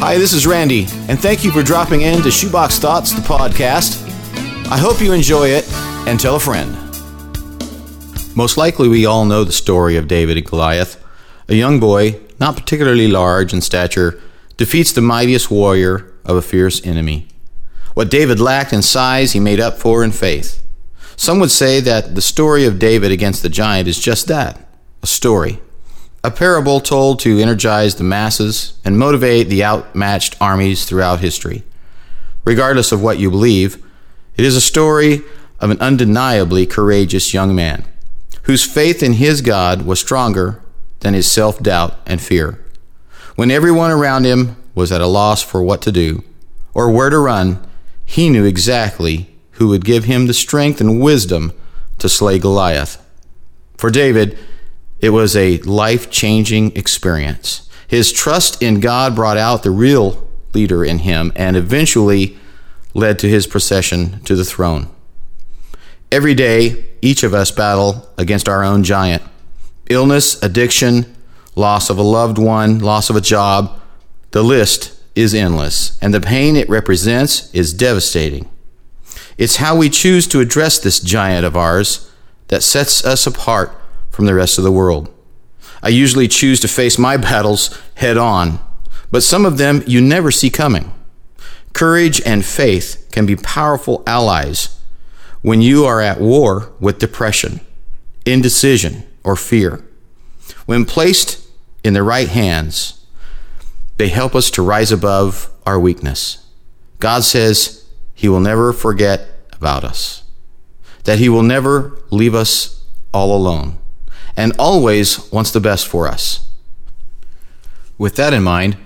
Hi, this is Randy, and thank you for dropping in to Shoebox Thoughts, the podcast. I hope you enjoy it and tell a friend. Most likely, we all know the story of David and Goliath. A young boy, not particularly large in stature, defeats the mightiest warrior of a fierce enemy. What David lacked in size, he made up for in faith. Some would say that the story of David against the giant is just that a story. A parable told to energize the masses and motivate the outmatched armies throughout history. Regardless of what you believe, it is a story of an undeniably courageous young man whose faith in his God was stronger than his self doubt and fear. When everyone around him was at a loss for what to do or where to run, he knew exactly who would give him the strength and wisdom to slay Goliath. For David, it was a life changing experience. His trust in God brought out the real leader in him and eventually led to his procession to the throne. Every day, each of us battle against our own giant illness, addiction, loss of a loved one, loss of a job. The list is endless, and the pain it represents is devastating. It's how we choose to address this giant of ours that sets us apart from the rest of the world. I usually choose to face my battles head on, but some of them you never see coming. Courage and faith can be powerful allies when you are at war with depression, indecision, or fear. When placed in the right hands, they help us to rise above our weakness. God says He will never forget about us, that He will never leave us all alone, and always wants the best for us. With that in mind,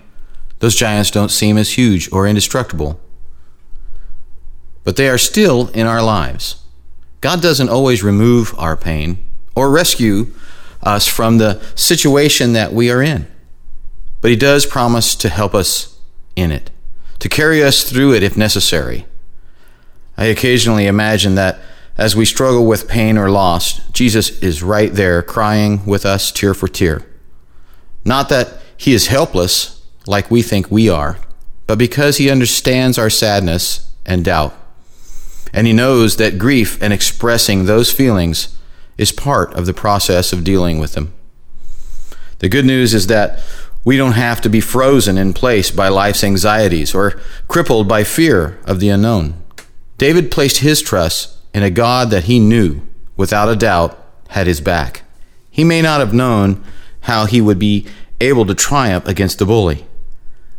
those giants don't seem as huge or indestructible, but they are still in our lives. God doesn't always remove our pain or rescue us from the situation that we are in, but He does promise to help us in it, to carry us through it if necessary. I occasionally imagine that as we struggle with pain or loss, Jesus is right there crying with us tear for tear. Not that He is helpless like we think we are, but because He understands our sadness and doubt and he knows that grief and expressing those feelings is part of the process of dealing with them. The good news is that we don't have to be frozen in place by life's anxieties or crippled by fear of the unknown. David placed his trust in a God that he knew, without a doubt, had his back. He may not have known how he would be able to triumph against the bully,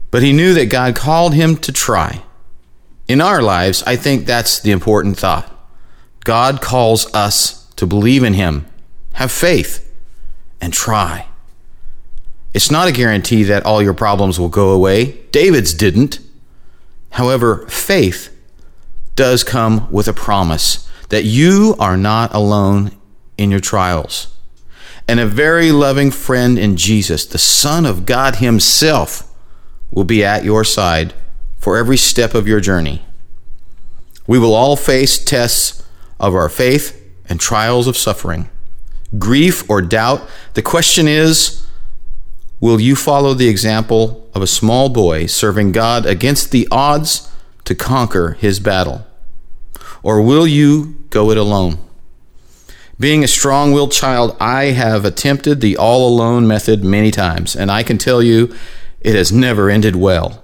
but he knew that God called him to try in our lives, I think that's the important thought. God calls us to believe in Him, have faith, and try. It's not a guarantee that all your problems will go away. David's didn't. However, faith does come with a promise that you are not alone in your trials. And a very loving friend in Jesus, the Son of God Himself, will be at your side for every step of your journey. We will all face tests of our faith and trials of suffering, grief or doubt. The question is will you follow the example of a small boy serving God against the odds to conquer his battle? Or will you go it alone? Being a strong willed child, I have attempted the all alone method many times, and I can tell you it has never ended well.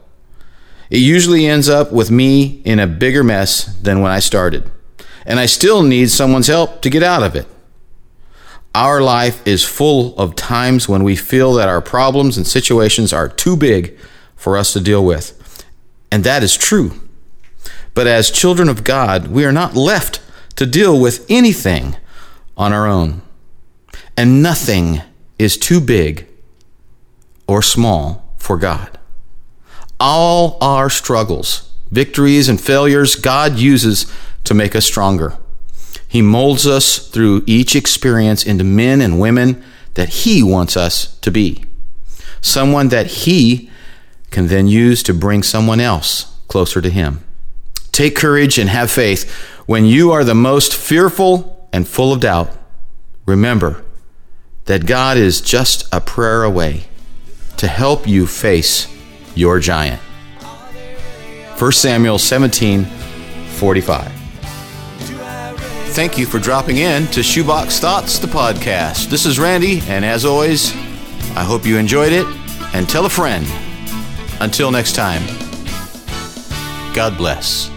It usually ends up with me in a bigger mess than when I started, and I still need someone's help to get out of it. Our life is full of times when we feel that our problems and situations are too big for us to deal with. And that is true. But as children of God, we are not left to deal with anything on our own. And nothing is too big or small for God all our struggles, victories, and failures, God uses to make us stronger. He molds us through each experience into men and women that He wants us to be. Someone that He can then use to bring someone else closer to Him. Take courage and have faith. When you are the most fearful and full of doubt, remember that God is just a prayer away to help you face your giant. 1 Samuel 17 45. Thank you for dropping in to Shoebox Thoughts, the podcast. This is Randy, and as always, I hope you enjoyed it and tell a friend. Until next time, God bless.